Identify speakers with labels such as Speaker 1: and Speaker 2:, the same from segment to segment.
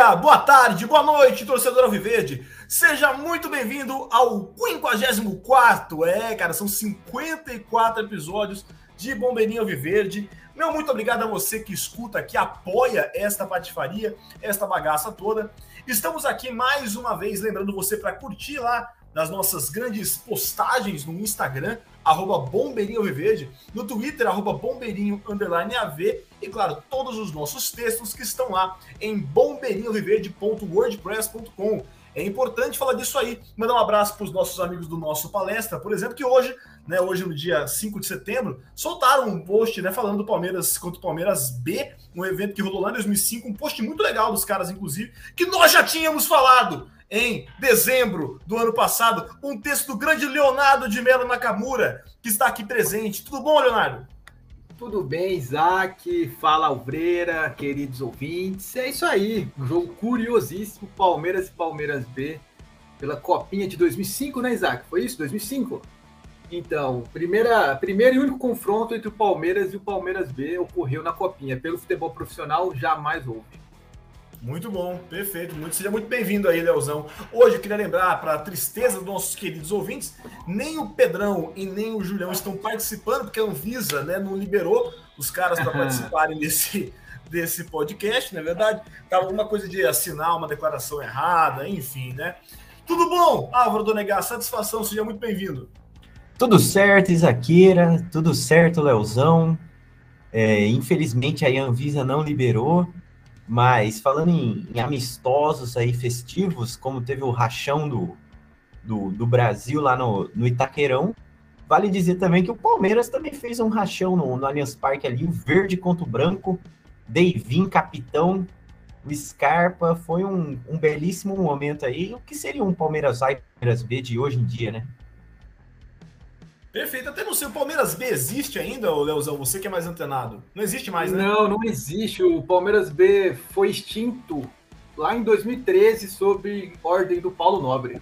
Speaker 1: dia, boa tarde, boa noite, torcedor Alviverde. Seja muito bem-vindo ao 54. É, cara, são 54 episódios de Bombeirinho Alviverde. Meu muito obrigado a você que escuta, que apoia esta patifaria, esta bagaça toda. Estamos aqui mais uma vez lembrando você para curtir lá nas nossas grandes postagens no Instagram, arroba Bombeirinho Viverde, no Twitter, arroba Bombeirinho Underline AV, e claro, todos os nossos textos que estão lá em bombeirinhoviverde.wordpress.com. É importante falar disso aí. Mandar um abraço para os nossos amigos do nosso palestra, por exemplo, que hoje, né, hoje no dia 5 de setembro, soltaram um post, né, falando do Palmeiras contra o Palmeiras B, um evento que rolou lá em 2005, um post muito legal dos caras, inclusive, que nós já tínhamos falado em dezembro do ano passado, um texto do grande Leonardo de Mello Nakamura, que está aqui presente. Tudo bom, Leonardo?
Speaker 2: Tudo bem, Isaac? Fala, Alvreira, queridos ouvintes. É isso aí, um jogo curiosíssimo, Palmeiras e Palmeiras B, pela Copinha de 2005, né, Isaac? Foi isso, 2005? Então, primeira, primeiro e único confronto entre o Palmeiras e o Palmeiras B ocorreu na Copinha. Pelo futebol profissional, jamais houve.
Speaker 1: Muito bom, perfeito. Muito, seja muito bem-vindo aí, Leozão. Hoje eu queria lembrar, para a tristeza dos nossos queridos ouvintes, nem o Pedrão e nem o Julião estão participando, porque a Anvisa né, não liberou os caras para participarem desse, desse podcast, não é verdade? Tava uma coisa de assinar uma declaração errada, enfim, né? Tudo bom, Álvaro Donegar? Satisfação, seja muito bem-vindo.
Speaker 3: Tudo certo, Isaqueira, tudo certo, Leozão. É, infelizmente a Anvisa não liberou, mas falando em, em, amistosos aí festivos, como teve o rachão do, do, do, Brasil lá no, no Itaquerão, vale dizer também que o Palmeiras também fez um rachão no, no Allianz Parque ali, o verde contra o branco, Deivin, capitão, o Scarpa, foi um, um belíssimo momento aí, o que seria um Palmeiras A e Palmeiras B de hoje em dia, né?
Speaker 1: Perfeito. Até não sei, o Palmeiras B existe ainda, Leozão? Você que é mais antenado. Não existe mais, né?
Speaker 2: Não, não existe. O Palmeiras B foi extinto lá em 2013 sob ordem do Paulo Nobre.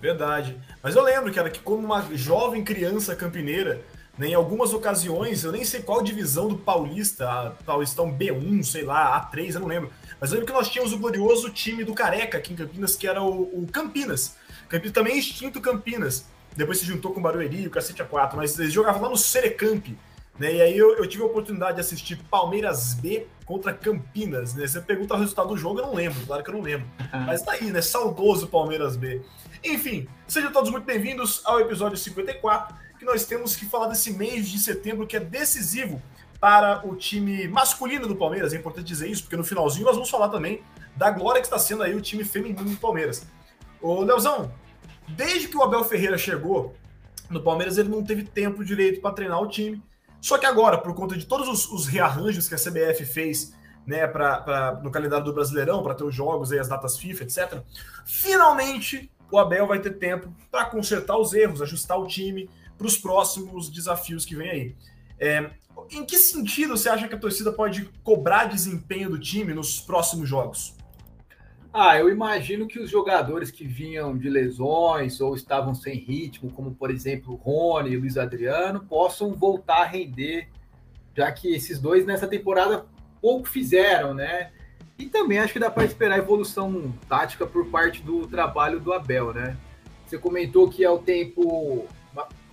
Speaker 1: Verdade. Mas eu lembro, cara, que como uma jovem criança campineira, né, em algumas ocasiões, eu nem sei qual divisão do Paulista, Paulistão B1, sei lá, A3, eu não lembro. Mas eu lembro que nós tínhamos o glorioso time do Careca aqui em Campinas, que era o, o Campinas. Campinas também extinto Campinas depois se juntou com o Barueri, o Cacete A4, mas eles jogavam lá no Serecamp, né? E aí eu, eu, tive a oportunidade de assistir Palmeiras B contra Campinas, né? Você pergunta o resultado do jogo, eu não lembro, claro que eu não lembro. Mas tá aí, né? Saudoso Palmeiras B. Enfim, sejam todos muito bem-vindos ao episódio 54, que nós temos que falar desse mês de setembro que é decisivo para o time masculino do Palmeiras. É importante dizer isso, porque no finalzinho nós vamos falar também da glória que está sendo aí o time feminino do Palmeiras. Ô, Leozão, desde que o Abel Ferreira chegou no Palmeiras, ele não teve tempo direito para treinar o time. Só que agora, por conta de todos os, os rearranjos que a CBF fez né, pra, pra no calendário do Brasileirão, para ter os jogos, aí, as datas FIFA, etc., finalmente o Abel vai ter tempo para consertar os erros, ajustar o time para os próximos desafios que vem aí. É, em que sentido você acha que a torcida pode cobrar desempenho do time nos próximos jogos?
Speaker 2: Ah, eu imagino que os jogadores que vinham de lesões ou estavam sem ritmo, como por exemplo Rony e Luiz Adriano, possam voltar a render, já que esses dois nessa temporada pouco fizeram, né? E também acho que dá para esperar evolução tática por parte do trabalho do Abel, né? Você comentou que é o tempo, o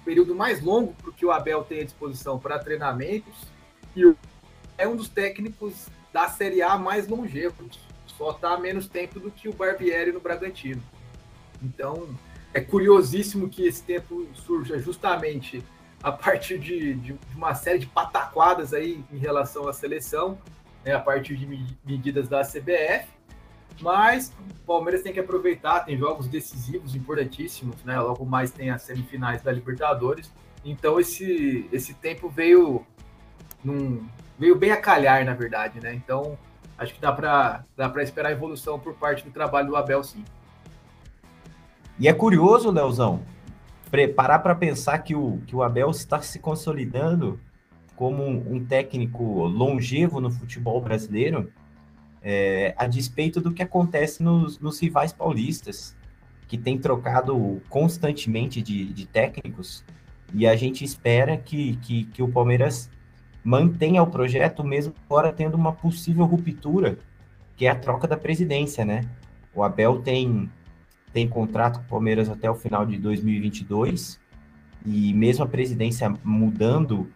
Speaker 2: período mais longo que o Abel tem à disposição para treinamentos e é um dos técnicos da Série A mais longevos só está menos tempo do que o Barbieri no Bragantino. Então, é curiosíssimo que esse tempo surja justamente a partir de, de uma série de pataquadas aí em relação à seleção, né, a partir de medidas da CBF. Mas o Palmeiras tem que aproveitar, tem jogos decisivos importantíssimos, né? Logo mais tem as semifinais da Libertadores. Então esse, esse tempo veio num, veio bem a calhar, na verdade, né? Então acho que dá para dá esperar evolução por parte do trabalho do Abel, sim.
Speaker 3: E é curioso, Leozão, parar para pensar que o, que o Abel está se consolidando como um, um técnico longevo no futebol brasileiro, é, a despeito do que acontece nos, nos rivais paulistas, que tem trocado constantemente de, de técnicos, e a gente espera que, que, que o Palmeiras mantenha o projeto mesmo agora tendo uma possível ruptura que é a troca da presidência, né? O Abel tem, tem contrato com o Palmeiras até o final de 2022, e mesmo a presidência mudando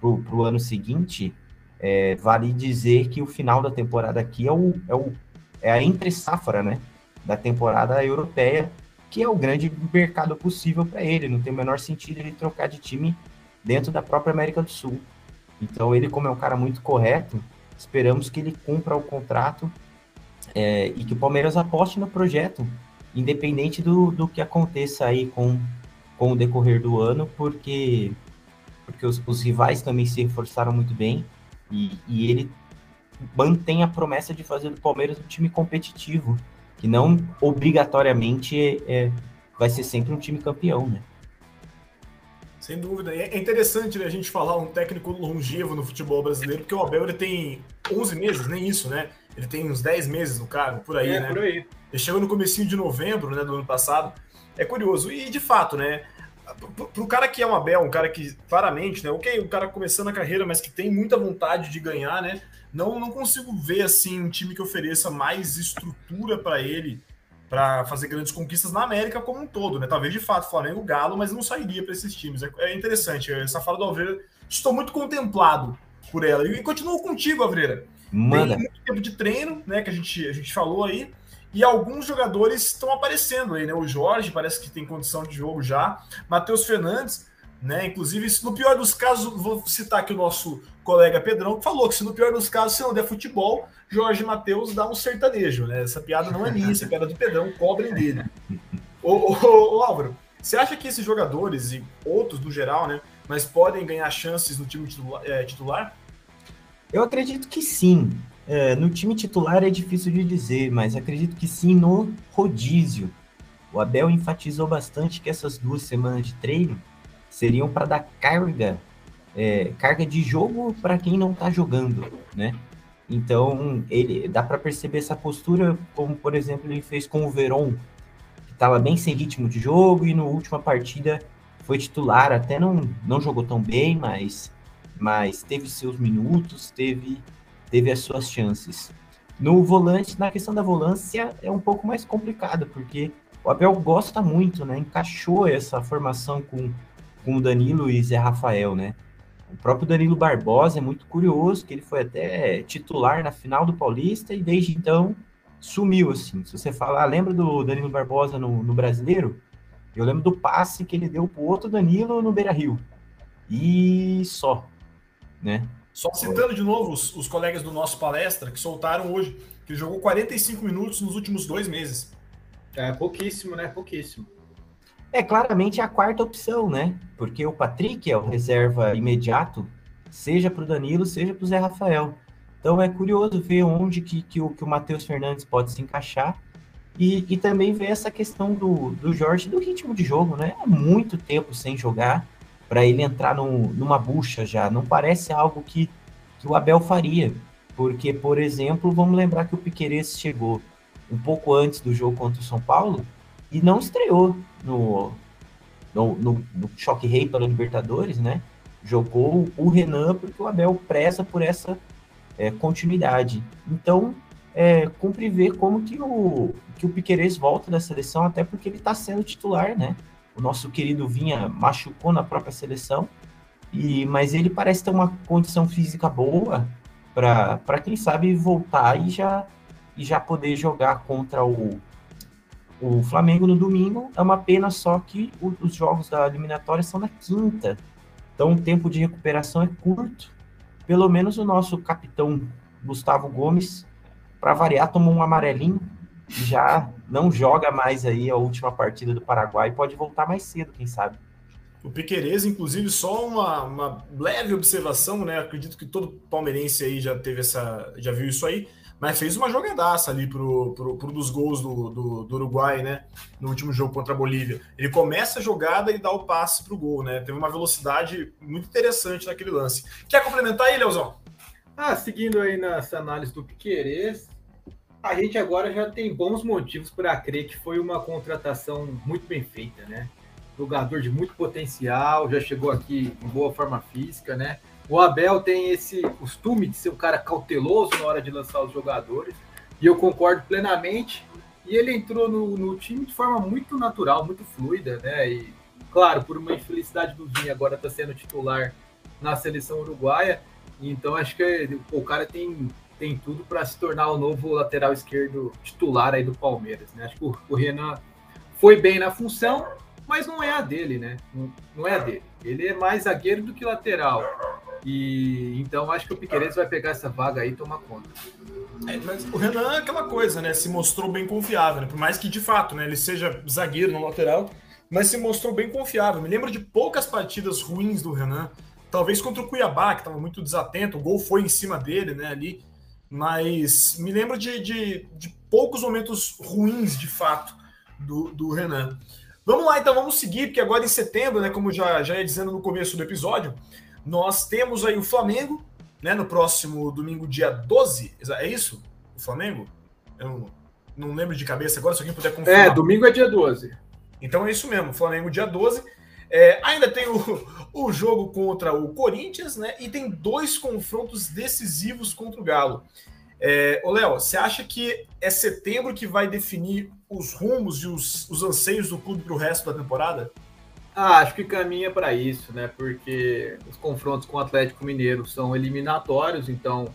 Speaker 3: para o ano seguinte, é, vale dizer que o final da temporada aqui é, o, é, o, é a entre-safra, né? Da temporada europeia, que é o grande mercado possível para ele. Não tem o menor sentido ele trocar de time dentro da própria América do Sul. Então, ele, como é um cara muito correto, esperamos que ele cumpra o contrato é, e que o Palmeiras aposte no projeto, independente do, do que aconteça aí com, com o decorrer do ano, porque, porque os, os rivais também se reforçaram muito bem e, e ele mantém a promessa de fazer do Palmeiras um time competitivo, que não obrigatoriamente é, é vai ser sempre um time campeão, né?
Speaker 1: Sem dúvida. É interessante né, a gente falar um técnico longevo no futebol brasileiro, porque o Abel ele tem 11 meses, nem isso, né? Ele tem uns 10 meses no cargo, por aí, é, né? Por aí. Ele chegou no comecinho de novembro né, do ano passado. É curioso. E, de fato, né? Para o cara que é um Abel, um cara que claramente, né? Ok, um cara começando a carreira, mas que tem muita vontade de ganhar, né? Não, não consigo ver assim um time que ofereça mais estrutura para ele para fazer grandes conquistas na América como um todo, né? Talvez de fato Flamengo, Galo, mas não sairia para esses times. É, é, interessante. Essa fala do Alveira, estou muito contemplado por ela. E continuo contigo, Avreira.
Speaker 3: Manda.
Speaker 1: Tem muito tempo de treino, né? Que a gente, a gente falou aí. E alguns jogadores estão aparecendo aí, né? O Jorge parece que tem condição de jogo já. Matheus Fernandes, né? Inclusive, no pior dos casos, vou citar aqui o nosso colega Pedrão, que falou que se no pior dos casos, se não der futebol, Jorge Matheus dá um sertanejo, né? Essa piada não é minha, essa é piada do Pedrão, cobrem dele. Ô, ô, ô, Álvaro, você acha que esses jogadores e outros no geral, né? Mas podem ganhar chances no time titular? É, titular?
Speaker 3: Eu acredito que sim. É, no time titular é difícil de dizer, mas acredito que sim no rodízio. O Abel enfatizou bastante que essas duas semanas de treino seriam para dar carga, é, carga de jogo para quem não está jogando, né? Então, ele dá para perceber essa postura, como por exemplo ele fez com o Veron, que estava bem sem ritmo de jogo e na última partida foi titular, até não, não jogou tão bem, mas, mas teve seus minutos, teve teve as suas chances. No volante, na questão da volância, é um pouco mais complicado, porque o Abel gosta muito, né? Encaixou essa formação com, com o Danilo e Zé Rafael, né? O próprio Danilo Barbosa é muito curioso, que ele foi até titular na final do Paulista e desde então sumiu, assim. Se você falar, lembra do Danilo Barbosa no, no Brasileiro? Eu lembro do passe que ele deu pro outro Danilo no Beira-Rio. E só, né?
Speaker 1: Só citando de novo os, os, colegas do nosso palestra que soltaram hoje, que ele jogou 45 minutos nos últimos dois meses.
Speaker 2: É pouquíssimo, né? Pouquíssimo.
Speaker 3: É claramente a quarta opção, né? Porque o Patrick é o reserva imediato, seja para o Danilo, seja para o Zé Rafael. Então é curioso ver onde que, que o, que o Matheus Fernandes pode se encaixar e, e também ver essa questão do, do Jorge do ritmo de jogo, né? Há muito tempo sem jogar para ele entrar no, numa bucha já. Não parece algo que, que o Abel faria. Porque, por exemplo, vamos lembrar que o Piqueires chegou um pouco antes do jogo contra o São Paulo e não estreou no, no, no, no Choque Rei para Libertadores, né? Jogou o Renan porque o Abel preza por essa é, continuidade. Então, é, cumpre ver como que o, que o Piqueires volta da seleção, até porque ele está sendo titular, né? O nosso querido Vinha machucou na própria seleção, e mas ele parece ter uma condição física boa para quem sabe voltar e já e já poder jogar contra o, o Flamengo no domingo. É uma pena só que os jogos da eliminatória são na quinta. Então o tempo de recuperação é curto. Pelo menos o nosso capitão Gustavo Gomes, para variar, tomou um amarelinho já não joga mais aí a última partida do Paraguai, pode voltar mais cedo, quem sabe.
Speaker 1: O Piquerez, inclusive, só uma, uma leve observação, né? Acredito que todo palmeirense aí já teve essa, já viu isso aí, mas fez uma jogadaça ali pro, pro, pro dos gols do, do, do, Uruguai, né? No último jogo contra a Bolívia. Ele começa a jogada e dá o passe pro gol, né? Teve uma velocidade muito interessante naquele lance. Quer complementar aí, Leozão?
Speaker 2: Ah, seguindo aí nessa análise do Piquerez, a gente agora já tem bons motivos para crer que foi uma contratação muito bem feita, né? Jogador de muito potencial, já chegou aqui em boa forma física, né? O Abel tem esse costume de ser um cara cauteloso na hora de lançar os jogadores. E eu concordo plenamente. E ele entrou no, no time de forma muito natural, muito fluida, né? E, claro, por uma infelicidade do Vinha, agora está sendo titular na seleção uruguaia. Então acho que o cara tem, tem tudo para se tornar o novo lateral esquerdo titular aí do Palmeiras, né? Acho que o, o Renan foi bem na função, mas não é a dele, né? Não, não é a dele. Ele é mais zagueiro do que lateral. E então acho que o Piqueires vai pegar essa vaga aí e tomar conta.
Speaker 1: É, mas o Renan é aquela coisa, né? Se mostrou bem confiável, né? Por mais que de fato, né, ele seja zagueiro no lateral, mas se mostrou bem confiável. Me lembro de poucas partidas ruins do Renan. Talvez contra o Cuiabá, que estava muito desatento, o gol foi em cima dele, né, ali. Mas me lembro de, de, de poucos momentos ruins, de fato, do, do Renan. Vamos lá, então, vamos seguir, porque agora em setembro, né, como já, já ia dizendo no começo do episódio, nós temos aí o Flamengo, né, no próximo domingo, dia 12. É isso? O Flamengo? Eu não lembro de cabeça agora, se alguém puder confirmar.
Speaker 2: É, domingo é dia 12.
Speaker 1: Então é isso mesmo, Flamengo dia 12. É, ainda tem o, o jogo contra o Corinthians, né? E tem dois confrontos decisivos contra o Galo. É, ô Léo, você acha que é setembro que vai definir os rumos e os, os anseios do clube para o resto da temporada?
Speaker 2: Ah, acho que caminha para isso, né? Porque os confrontos com o Atlético Mineiro são eliminatórios, então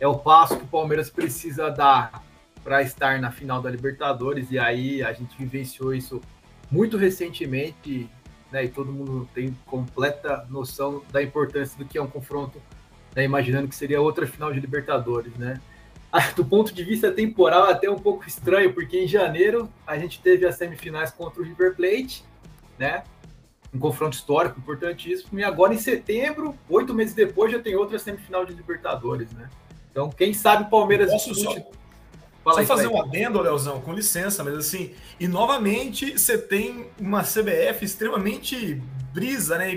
Speaker 2: é o passo que o Palmeiras precisa dar para estar na final da Libertadores. E aí a gente vivenciou isso muito recentemente, né? E todo mundo tem completa noção da importância do que é um confronto, né? imaginando que seria outra final de Libertadores, né? do ponto de vista temporal, até um pouco estranho, porque em janeiro a gente teve as semifinais contra o River Plate, né? Um confronto histórico importantíssimo. E agora em setembro, oito meses depois, já tem outra semifinal de Libertadores, né? Então, quem sabe o Palmeiras.
Speaker 1: Posso só, Fala só fazer um adendo, Leozão, com licença, mas assim, e novamente você tem uma CBF extremamente brisa, né?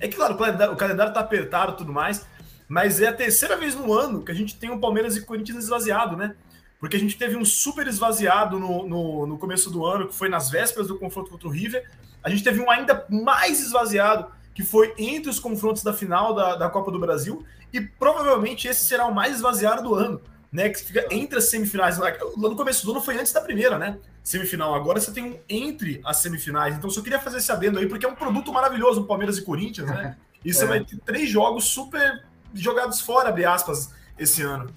Speaker 1: É que, claro, o calendário tá apertado e tudo mais, mas é a terceira vez no ano que a gente tem o um Palmeiras e Corinthians esvaziado, né? Porque a gente teve um super esvaziado no, no, no, começo do ano, que foi nas vésperas do confronto contra o River. A gente teve um ainda mais esvaziado, que foi entre os confrontos da final da, da Copa do Brasil. E provavelmente esse será o mais esvaziado do ano, né? Que fica entre as semifinais. Lá no começo do ano foi antes da primeira, né? Semifinal. Agora você tem um entre as semifinais. Então, eu só queria fazer esse adendo aí, porque é um produto maravilhoso o Palmeiras e Corinthians, né? E você é. vai ter três jogos super jogados fora, abre aspas, esse ano.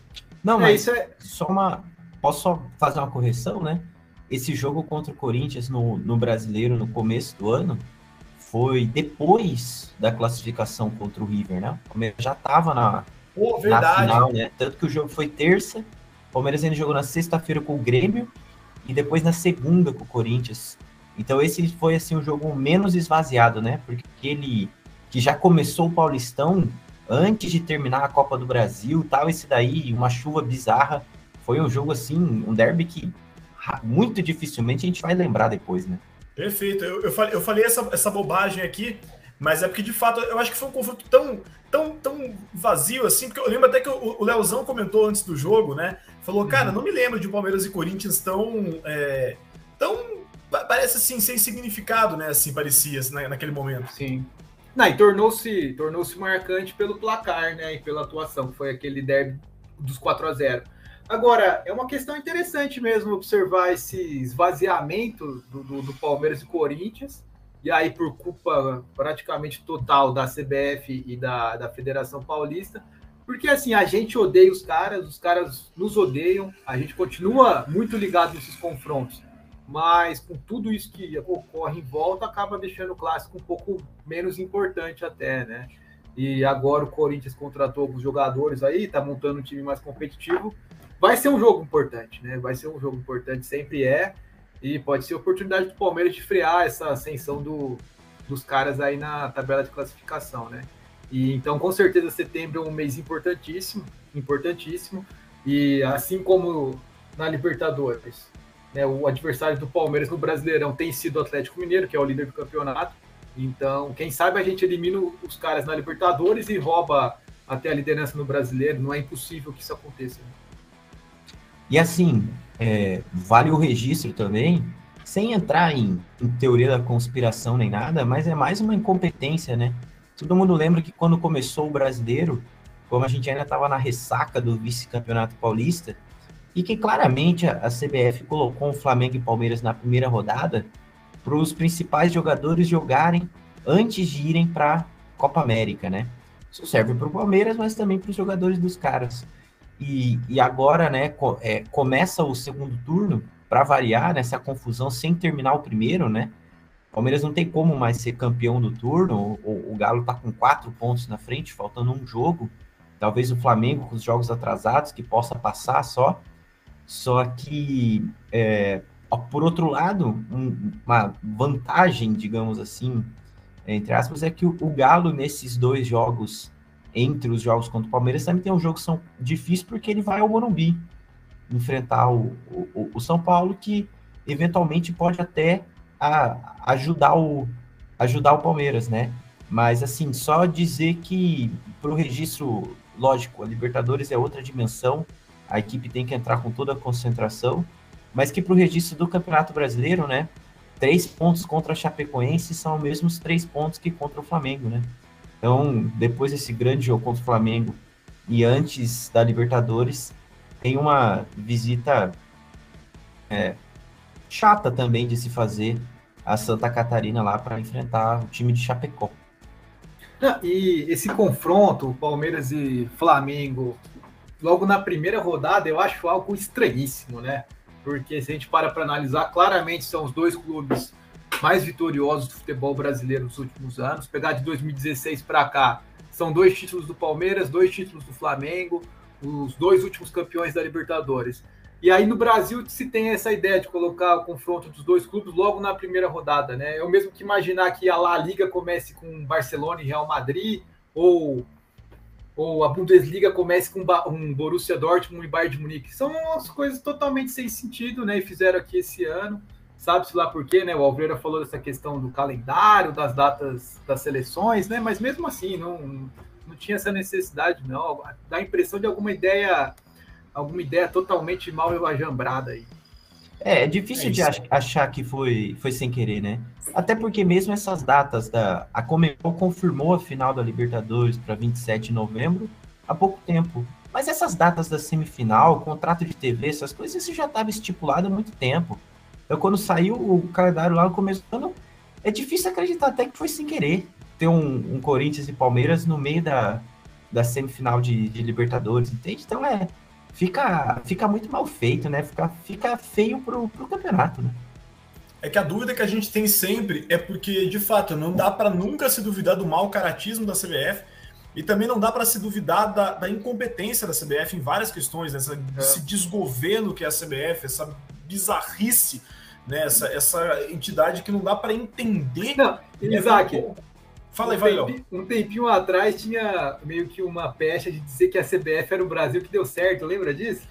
Speaker 3: Não, é, mas isso é... só uma. Posso só fazer uma correção, né? Esse jogo contra o Corinthians no, no brasileiro no começo do ano foi depois da classificação contra o River, né? O Palmeiras já estava na,
Speaker 1: Pô, na final,
Speaker 3: né? Tanto que o jogo foi terça, o Palmeiras ainda jogou na sexta-feira com o Grêmio e depois na segunda com o Corinthians. Então esse foi assim o jogo menos esvaziado, né? Porque ele que já começou o Paulistão antes de terminar a Copa do Brasil, tal, esse daí, uma chuva bizarra. Foi um jogo assim, um derby que muito dificilmente a gente vai lembrar depois, né?
Speaker 1: Perfeito. Eu, eu falei, eu falei essa, essa bobagem aqui, mas é porque de fato eu acho que foi um confronto tão, tão, tão vazio assim, porque eu lembro até que o, o Leozão comentou antes do jogo, né? Falou, cara, uhum. não me lembro de Palmeiras e Corinthians tão. É, tão. Parece assim, sem significado, né? Assim, parecia assim, naquele momento.
Speaker 2: Sim. Não, e tornou-se tornou marcante pelo placar, né? E pela atuação, que foi aquele derby dos 4 a 0 Agora, é uma questão interessante mesmo observar esse esvaziamento do, do, do, Palmeiras e Corinthians, e aí por culpa praticamente total da CBF e da, da Federação Paulista, porque assim, a gente odeia os caras, os caras nos odeiam, a gente continua muito ligado nesses confrontos mas com tudo isso que ocorre em volta, acaba deixando o clássico um pouco menos importante até, né? E agora o Corinthians contratou alguns jogadores aí, tá montando um time mais competitivo. Vai ser um jogo importante, né? Vai ser um jogo importante, sempre é. E pode ser oportunidade do Palmeiras de frear essa ascensão do, dos caras aí na tabela de classificação, né? E então, com certeza, setembro é um mês importantíssimo, importantíssimo. E assim como na Libertadores, né, o adversário do Palmeiras no Brasileirão tem sido o Atlético Mineiro, que é o líder do campeonato. Então, quem sabe a gente elimina os caras na Libertadores e rouba até a liderança no Brasileiro. Não é impossível que isso aconteça. Né?
Speaker 3: E assim, é, vale o registro também, sem entrar em, em teoria da conspiração nem nada, mas é mais uma incompetência, né? Todo mundo lembra que quando começou o brasileiro, como a gente ainda estava na ressaca do vice-campeonato paulista, e que claramente a, a CBF colocou o Flamengo e Palmeiras na primeira rodada para os principais jogadores jogarem antes de irem para Copa América, né? Isso serve para o Palmeiras, mas também para os jogadores dos caras. E, e agora, né, co é, começa o segundo turno, para variar nessa confusão, sem terminar o primeiro, né? O Palmeiras não tem como mais ser campeão do turno. O, o Galo está com quatro pontos na frente, faltando um jogo. Talvez o Flamengo, com os jogos atrasados, que possa passar só. Só que, é, por outro lado, um, uma vantagem, digamos assim, entre aspas, é que o, o, Galo, nesses dois jogos, entre os jogos contra o Palmeiras, também tem um jogo são difíceis porque ele vai ao Morumbi enfrentar o, o, o São Paulo, que eventualmente pode até a, ajudar, o, ajudar o Palmeiras, né? Mas, assim, só dizer que para o registro, lógico, a Libertadores é outra dimensão, a equipe tem que entrar com toda a concentração, mas que para o registro do Campeonato Brasileiro, né? Três pontos contra a Chapecoense são os mesmos três pontos que contra o Flamengo, né? Então, depois desse grande jogo contra o Flamengo e antes da Libertadores, tem uma visita é, chata também de se fazer a Santa Catarina lá para enfrentar o time de Chapecó.
Speaker 2: E esse confronto, Palmeiras e Flamengo, logo na primeira rodada, eu acho algo estranhíssimo, né? Porque se a gente para para analisar, claramente são os dois clubes mais vitoriosos do futebol brasileiro nos últimos anos. Pegar de 2016 para cá, são dois títulos do Palmeiras, dois títulos do Flamengo, os dois últimos campeões da Libertadores. E aí no Brasil se tem essa ideia de colocar o confronto dos dois clubes logo na primeira rodada, né? Eu mesmo que imaginar que a La Liga comece com Barcelona e Real Madrid, ou ou a Bundesliga comece com um Borussia Dortmund e Bayern de Munique. São umas coisas totalmente sem sentido, né? E fizeram aqui esse ano. Sabe-se lá por quê, né? O Alveira falou dessa questão do calendário, das datas das seleções, né? Mas mesmo assim, não, não tinha essa necessidade, não. Dá a impressão de alguma ideia, alguma ideia totalmente mal ajambrada aí.
Speaker 3: É, é difícil é de achar que foi, foi sem querer, né? Até porque mesmo essas datas da a Comebol confirmou a final da Libertadores para 27 de novembro há pouco tempo. Mas essas datas da semifinal, contrato de TV, essas coisas, isso já estava estipulado há muito tempo. Então, quando saiu o calendário lá no começo do ano, é difícil acreditar até que foi sem querer ter um, um Corinthians e Palmeiras no meio da, da semifinal de, de Libertadores, entende? Então é. Fica, fica muito mal feito, né? Fica, fica feio pro, pro campeonato, né?
Speaker 1: É que a dúvida que a gente tem sempre é porque, de fato, não dá para nunca se duvidar do mau caratismo da CBF e também não dá para se duvidar da, da, incompetência da CBF em várias questões, né? essa, é. esse desgoverno que é a CBF, essa bizarrice, né? essa, essa entidade que não dá para entender. Não,
Speaker 2: Isaac, Fala aí, um, um tempinho atrás tinha meio que uma pecha de dizer que a CBF era o Brasil que deu certo, lembra disso?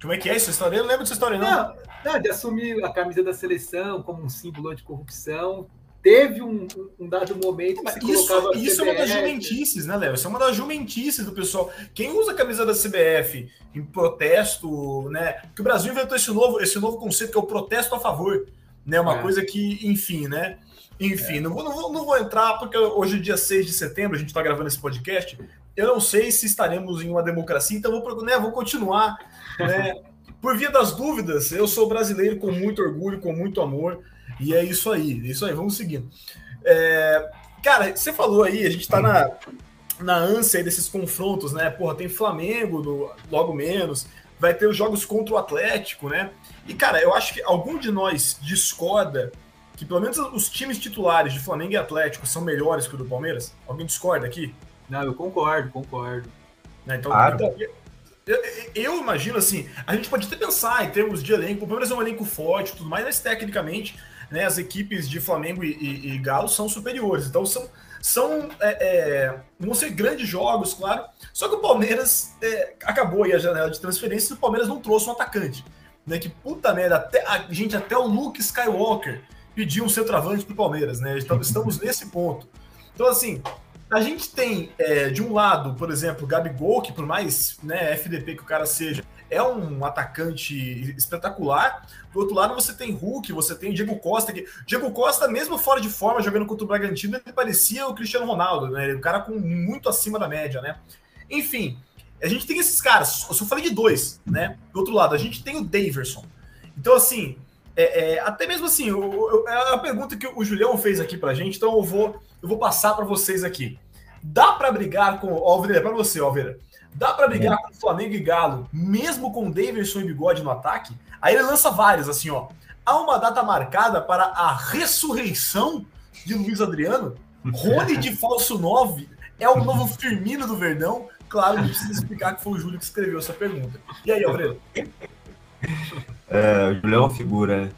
Speaker 1: Como é que é essa história? Eu não lembro dessa história, não. não.
Speaker 2: Não, de assumir a camisa da seleção como um símbolo anticorrupção. Teve um, um dado momento
Speaker 1: que se isso, colocava Isso é uma das jumentices, né, Léo? Isso é uma das jumentices do pessoal. Quem usa a camisa da CBF em protesto, né? Que o Brasil inventou esse novo, esse novo conceito que é o protesto a favor. Né? Uma é. coisa que, enfim, né? Enfim, é. não, vou, não, vou, não vou entrar, porque hoje é dia 6 de setembro, a gente está gravando esse podcast. Eu não sei se estaremos em uma democracia, então vou, né, vou continuar. Né? Por via das dúvidas, eu sou brasileiro com muito orgulho, com muito amor, e é isso aí, é isso aí, vamos seguindo. É, cara, você falou aí, a gente está na, na ânsia desses confrontos, né? Porra, tem Flamengo no, logo menos, vai ter os jogos contra o Atlético, né? E, cara, eu acho que algum de nós discorda que pelo menos os times titulares de Flamengo e Atlético são melhores que o do Palmeiras? Alguém discorda aqui?
Speaker 2: Não, eu concordo, concordo.
Speaker 1: Né, então, ah, então eu, eu, imagino assim, a gente pode até pensar em termos de elenco, o Palmeiras é um elenco forte tudo mais, mas tecnicamente né, as equipes de Flamengo e, e, e Galo são superiores. Então são, são é, é, vão ser grandes jogos, claro. Só que o Palmeiras é, acabou aí a janela de transferência e o Palmeiras não trouxe um atacante. Né, que puta merda, até, a gente, até o Luke Skywalker pediu um centroavante para o Palmeiras, né? Estamos nesse ponto. Então, assim, a gente tem, é, de um lado, por exemplo, Gabigol, que por mais né, FDP que o cara seja, é um atacante espetacular. Do outro lado, você tem Hulk, você tem Diego Costa. Que... Diego Costa, mesmo fora de forma, jogando contra o Bragantino, ele parecia o Cristiano Ronaldo, né? O cara com muito acima da média, né? Enfim, a gente tem esses caras, eu só falei de dois, né? Do outro lado, a gente tem o Daverson. Então, assim, é, é, até mesmo assim, eu, eu, é a pergunta que o Julião fez aqui pra gente, então eu vou, eu vou passar para vocês aqui. Dá para brigar com. Ó, Alveira, é para você, Alveira. Dá para brigar é. com Flamengo e Galo, mesmo com Daverson e Bigode no ataque? Aí ele lança vários, assim, ó. Há uma data marcada para a ressurreição de Luiz Adriano? Rony de falso 9 é o novo Firmino do Verdão? Claro, não precisa explicar que foi o Júlio que escreveu essa pergunta. E aí, Alfredo?
Speaker 3: É, o Julião é uma figura. Né?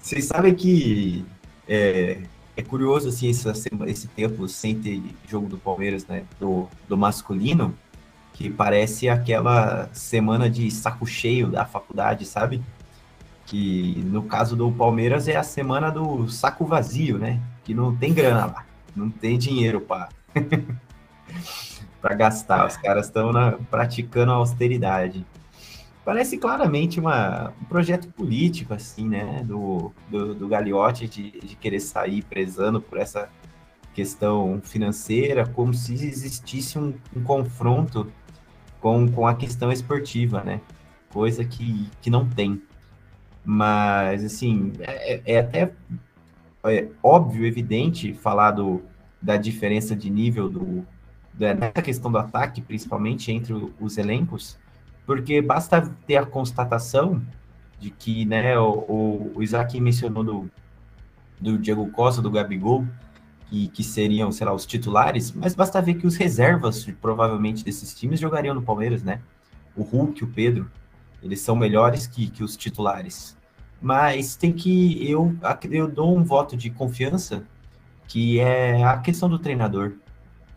Speaker 3: Vocês sabem que é, é curioso assim esse, esse tempo sem ter jogo do Palmeiras, né? Do, do masculino, que parece aquela semana de saco cheio da faculdade, sabe? Que no caso do Palmeiras é a semana do saco vazio, né? Que não tem grana lá, não tem dinheiro para para gastar. Os caras estão praticando a austeridade. Parece claramente uma, um projeto político, assim, né? Do, do, do Gagliotti de, de querer sair prezando por essa questão financeira, como se existisse um, um confronto com, com a questão esportiva, né? Coisa que, que não tem. Mas, assim, é, é até é óbvio, evidente falar do, da diferença de nível do, nessa questão do ataque, principalmente entre os porque basta ter a constatação de que, né, o, o Isaac mencionou do, do Diego Costa, do Gabigol, e que seriam, sei lá, os titulares, mas basta ver que os reservas, provavelmente, desses times jogariam no Palmeiras, né? O Hulk, o Pedro, eles são melhores que, que os titulares. Mas tem que, eu, eu dou um voto de confiança, que é a questão do treinador.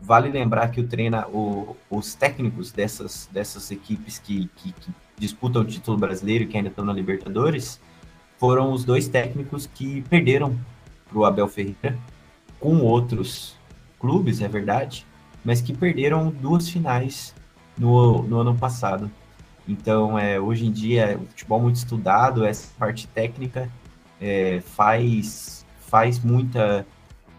Speaker 3: Vale lembrar que o treina, o, os técnicos dessas, dessas equipes que, que, que disputam o título brasileiro e que ainda estão na Libertadores foram os dois técnicos que perderam para o Abel Ferreira com outros clubes, é verdade, mas que perderam duas finais no, no ano passado. Então, é, hoje em dia, o futebol muito estudado, essa parte técnica é, faz, faz muita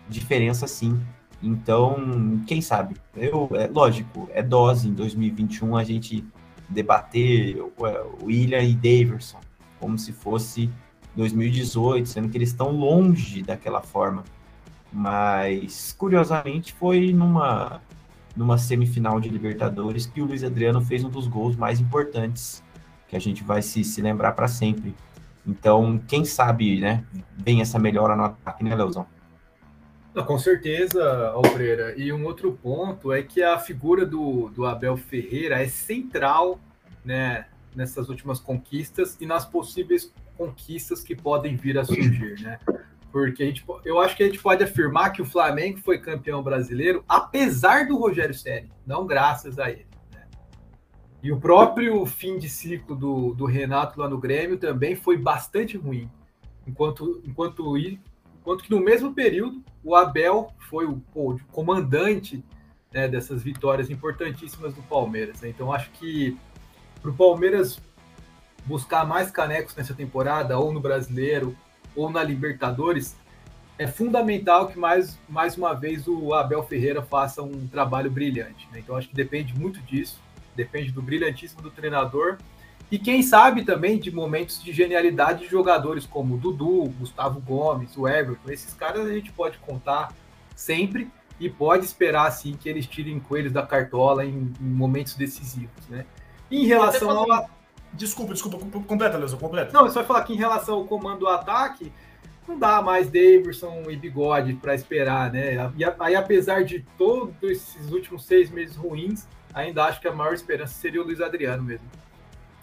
Speaker 3: diferença sim então, quem sabe? Eu, é lógico, é dose em 2021 a gente debater o William e Daverson como se fosse 2018, sendo que eles estão longe daquela forma. Mas, curiosamente, foi numa, numa semifinal de Libertadores que o Luiz Adriano fez um dos gols mais importantes, que a gente vai se, se lembrar para sempre. Então, quem sabe, né, vem essa melhora no ataque, né, Leozão?
Speaker 2: Não, com certeza, Alfreira. E um outro ponto é que a figura do, do Abel Ferreira é central né, nessas últimas conquistas e nas possíveis conquistas que podem vir a surgir, né? Porque a gente, eu acho que a gente pode afirmar que o Flamengo foi campeão brasileiro apesar do Rogério Ceni, não graças a ele. Né? E o próprio fim de ciclo do, do Renato lá no Grêmio também foi bastante ruim. Enquanto, enquanto Enquanto que no mesmo período, o Abel foi o, o comandante né, dessas vitórias importantíssimas do Palmeiras. Né? Então, acho que para o Palmeiras buscar mais canecos nessa temporada, ou no Brasileiro, ou na Libertadores, é fundamental que mais, mais uma vez o Abel Ferreira faça um trabalho brilhante. Né? Então, acho que depende muito disso, depende do brilhantismo do treinador e quem sabe também de momentos de genialidade de jogadores como o Dudu, Gustavo Gomes, o Everton. Esses caras a gente pode contar sempre e pode esperar assim que eles tirem coelhos da cartola em, em momentos decisivos, né? em relação ao
Speaker 1: Desculpa, desculpa, completa, Leandro, completa.
Speaker 2: Não, vai falar que em relação ao comando do ataque, não dá mais Davidson e Bigode para esperar, né? E aí, apesar de todos esses últimos seis meses ruins, ainda acho que a maior esperança seria o Luiz Adriano mesmo.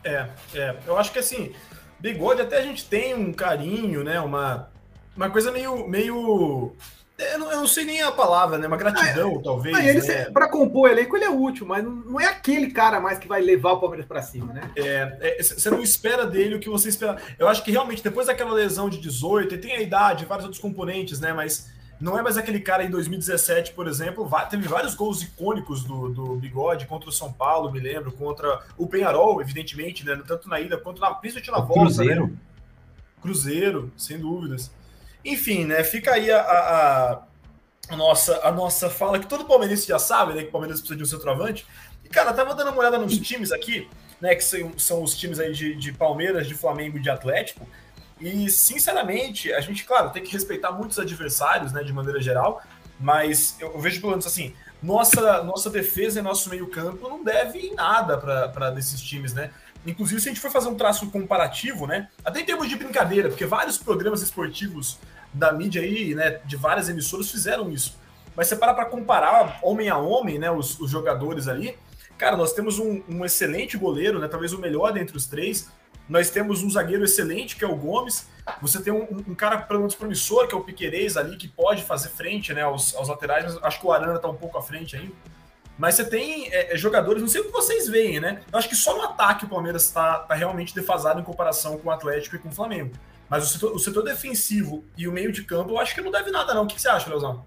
Speaker 1: É, é. Eu acho que assim, bigode até a gente tem um carinho, né? Uma, uma coisa meio. meio eu não, eu não sei nem a palavra, né? Uma gratidão, ah, talvez.
Speaker 2: Né? Para compor elenco, ele é útil, mas não, é aquele cara mais que vai levar o Palmeiras para cima, né?
Speaker 1: É, você é, não espera dele o que você espera. Eu acho que realmente, depois daquela lesão de 18, ele tem a idade, vários outros componentes, né? Mas não é mais aquele cara em 2017, por exemplo. Teve vários gols icônicos do, do Bigode contra o São Paulo, me lembro, contra o Penharol, evidentemente, né? Tanto na ida quanto na, principalmente na o volta.
Speaker 3: Cruzeiro. Né?
Speaker 1: Cruzeiro, sem dúvidas. Enfim, né? Fica aí a, a, a, nossa, a nossa fala, que todo palmeirense já sabe, né? Que o Palmeiras precisa de um centroavante. E, cara, tava dando uma olhada nos times aqui, né? Que são, são os times aí de, de Palmeiras, de Flamengo e de Atlético. E, sinceramente, a gente, claro, tem que respeitar muitos adversários, né, de maneira geral, mas eu, vejo pelo menos assim, nossa, nossa defesa e nosso meio-campo não deve nada para desses times, né? Inclusive, se a gente for fazer um traço comparativo, né? Até em termos de brincadeira, porque vários programas esportivos da mídia aí, né, de várias emissoras fizeram isso. Mas você para para comparar homem a homem, né, os, os jogadores ali, cara, nós temos um, um, excelente goleiro, né, talvez o melhor dentre os três. Nós temos um zagueiro excelente, que é o Gomes. Você tem um, um cara pelo menos promissor, que é o Piquerez ali, que pode fazer frente né, aos, aos laterais, mas acho que o Arana está um pouco à frente ainda. Mas você tem é, é, jogadores, não sei o que vocês veem, né? Eu acho que só no ataque o Palmeiras está tá realmente defasado em comparação com o Atlético e com o Flamengo. Mas o setor, o setor defensivo e o meio de campo, eu acho que não deve nada, não. O que, que você acha, Leozão?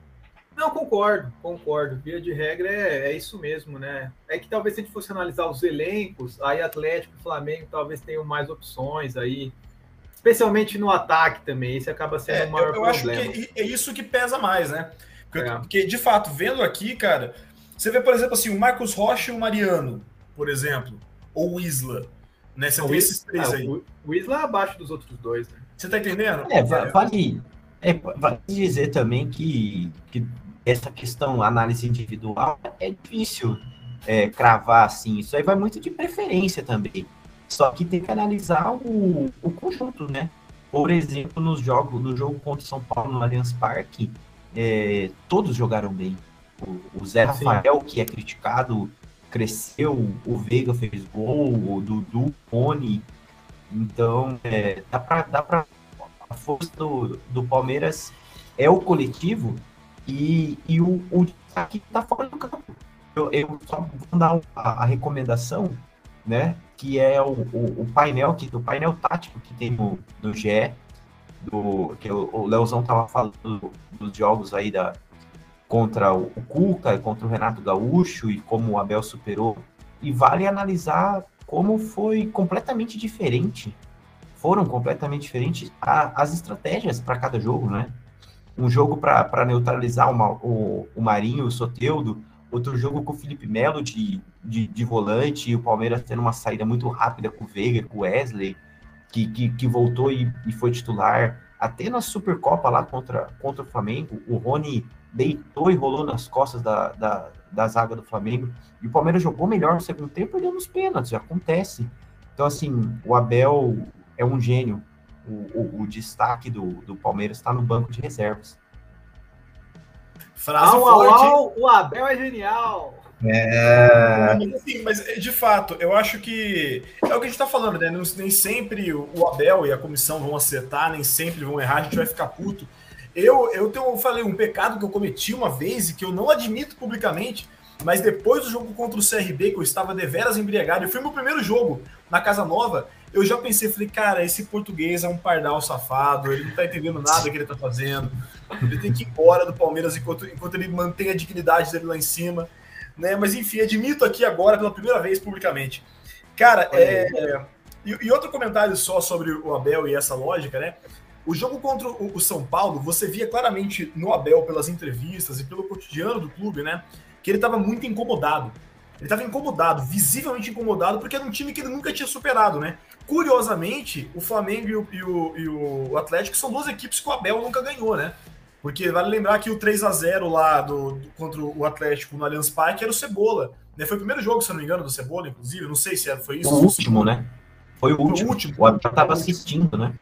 Speaker 2: Não, concordo, concordo. Via de regra é, é, isso mesmo, né? É que talvez se a gente fosse analisar os elencos, aí Atlético e Flamengo talvez tenham mais opções aí, especialmente no ataque também. Esse acaba sendo
Speaker 1: é,
Speaker 2: o maior
Speaker 1: eu, eu
Speaker 2: problema.
Speaker 1: acho que é isso que pesa mais, né? Porque, é. porque, de fato, vendo aqui, cara, você vê, por exemplo, assim, o Marcos Rocha e o Mariano, por exemplo, ou o Isla, né? Você o tem esses três ah, aí.
Speaker 2: O Isla é abaixo dos outros dois, né?
Speaker 1: Você tá entendendo?
Speaker 3: É, vale, é, vale dizer também que, que essa questão, análise individual, é difícil é, cravar assim. Isso aí vai muito de preferência também. Só que tem que analisar o, o conjunto, né? Por exemplo, nos jogos, no jogo contra o São Paulo no Allianz Parque, é, todos jogaram bem. O, o Zé Rafael, que é criticado, cresceu, o Veiga fez gol, o Dudu, Pony. Então, é, dá para dá pra, a força do, do Palmeiras é o coletivo e, e o, o destaque está fora do campo. Eu, eu só vou dar a, a recomendação, né? Que é o, o, o, painel, que, o painel tático que tem no, no GE, do, que o, o Leozão tava falando dos jogos aí da, contra o, o Cuca e contra o Renato Gaúcho e como o Abel superou. E vale analisar como foi completamente diferente. Foram completamente diferentes a, as estratégias para cada jogo, né? Um jogo para neutralizar uma, o, o Marinho, o Soteudo, outro jogo com o Felipe Melo de, de, de, volante e o Palmeiras tendo uma saída muito rápida com o Veiga, com o Wesley, que, que, que voltou e, e, foi titular. Até na Supercopa lá contra, contra o Flamengo, o Rony deitou e rolou nas costas da, da, da zaga do Flamengo. E o Palmeiras jogou melhor no segundo tempo, perdeu nos pênaltis, acontece. Então, assim, o Abel é um gênio. O, o, o destaque do, do Palmeiras está no banco de reservas.
Speaker 2: Frase au, forte. Au, au, o Abel é genial.
Speaker 1: É... Mas, assim, mas, de fato, eu acho que é o que a gente está falando, né? Nem sempre o Abel e a comissão vão acertar, nem sempre vão errar, a gente vai ficar puto. Eu, eu, tenho, eu falei um pecado que eu cometi uma vez e que eu não admito publicamente, mas depois do jogo contra o CRB, que eu estava deveras embriagado, e foi meu primeiro jogo na Casa Nova, eu já pensei, falei, cara, esse português é um pardal safado, ele não tá entendendo nada que ele tá fazendo, ele tem que ir embora do Palmeiras enquanto, enquanto ele mantém a dignidade dele lá em cima, né? Mas enfim, admito aqui agora pela primeira vez publicamente. Cara, é, é, e, e outro comentário só sobre o Abel e essa lógica, né? O jogo contra o São Paulo, você via claramente no Abel, pelas entrevistas e pelo cotidiano do clube, né? Que ele estava muito incomodado. Ele estava incomodado, visivelmente incomodado, porque era um time que ele nunca tinha superado, né? Curiosamente, o Flamengo e o, e o, e o Atlético são duas equipes que o Abel nunca ganhou, né? Porque vale lembrar que o 3 a 0 lá do, do, contra o Atlético no Allianz Parque era o Cebola. Né? Foi o primeiro jogo, se eu não me engano, do Cebola, inclusive. Não sei se foi isso.
Speaker 3: O último, né? Foi o último. O, último. o Abel estava assistindo, né?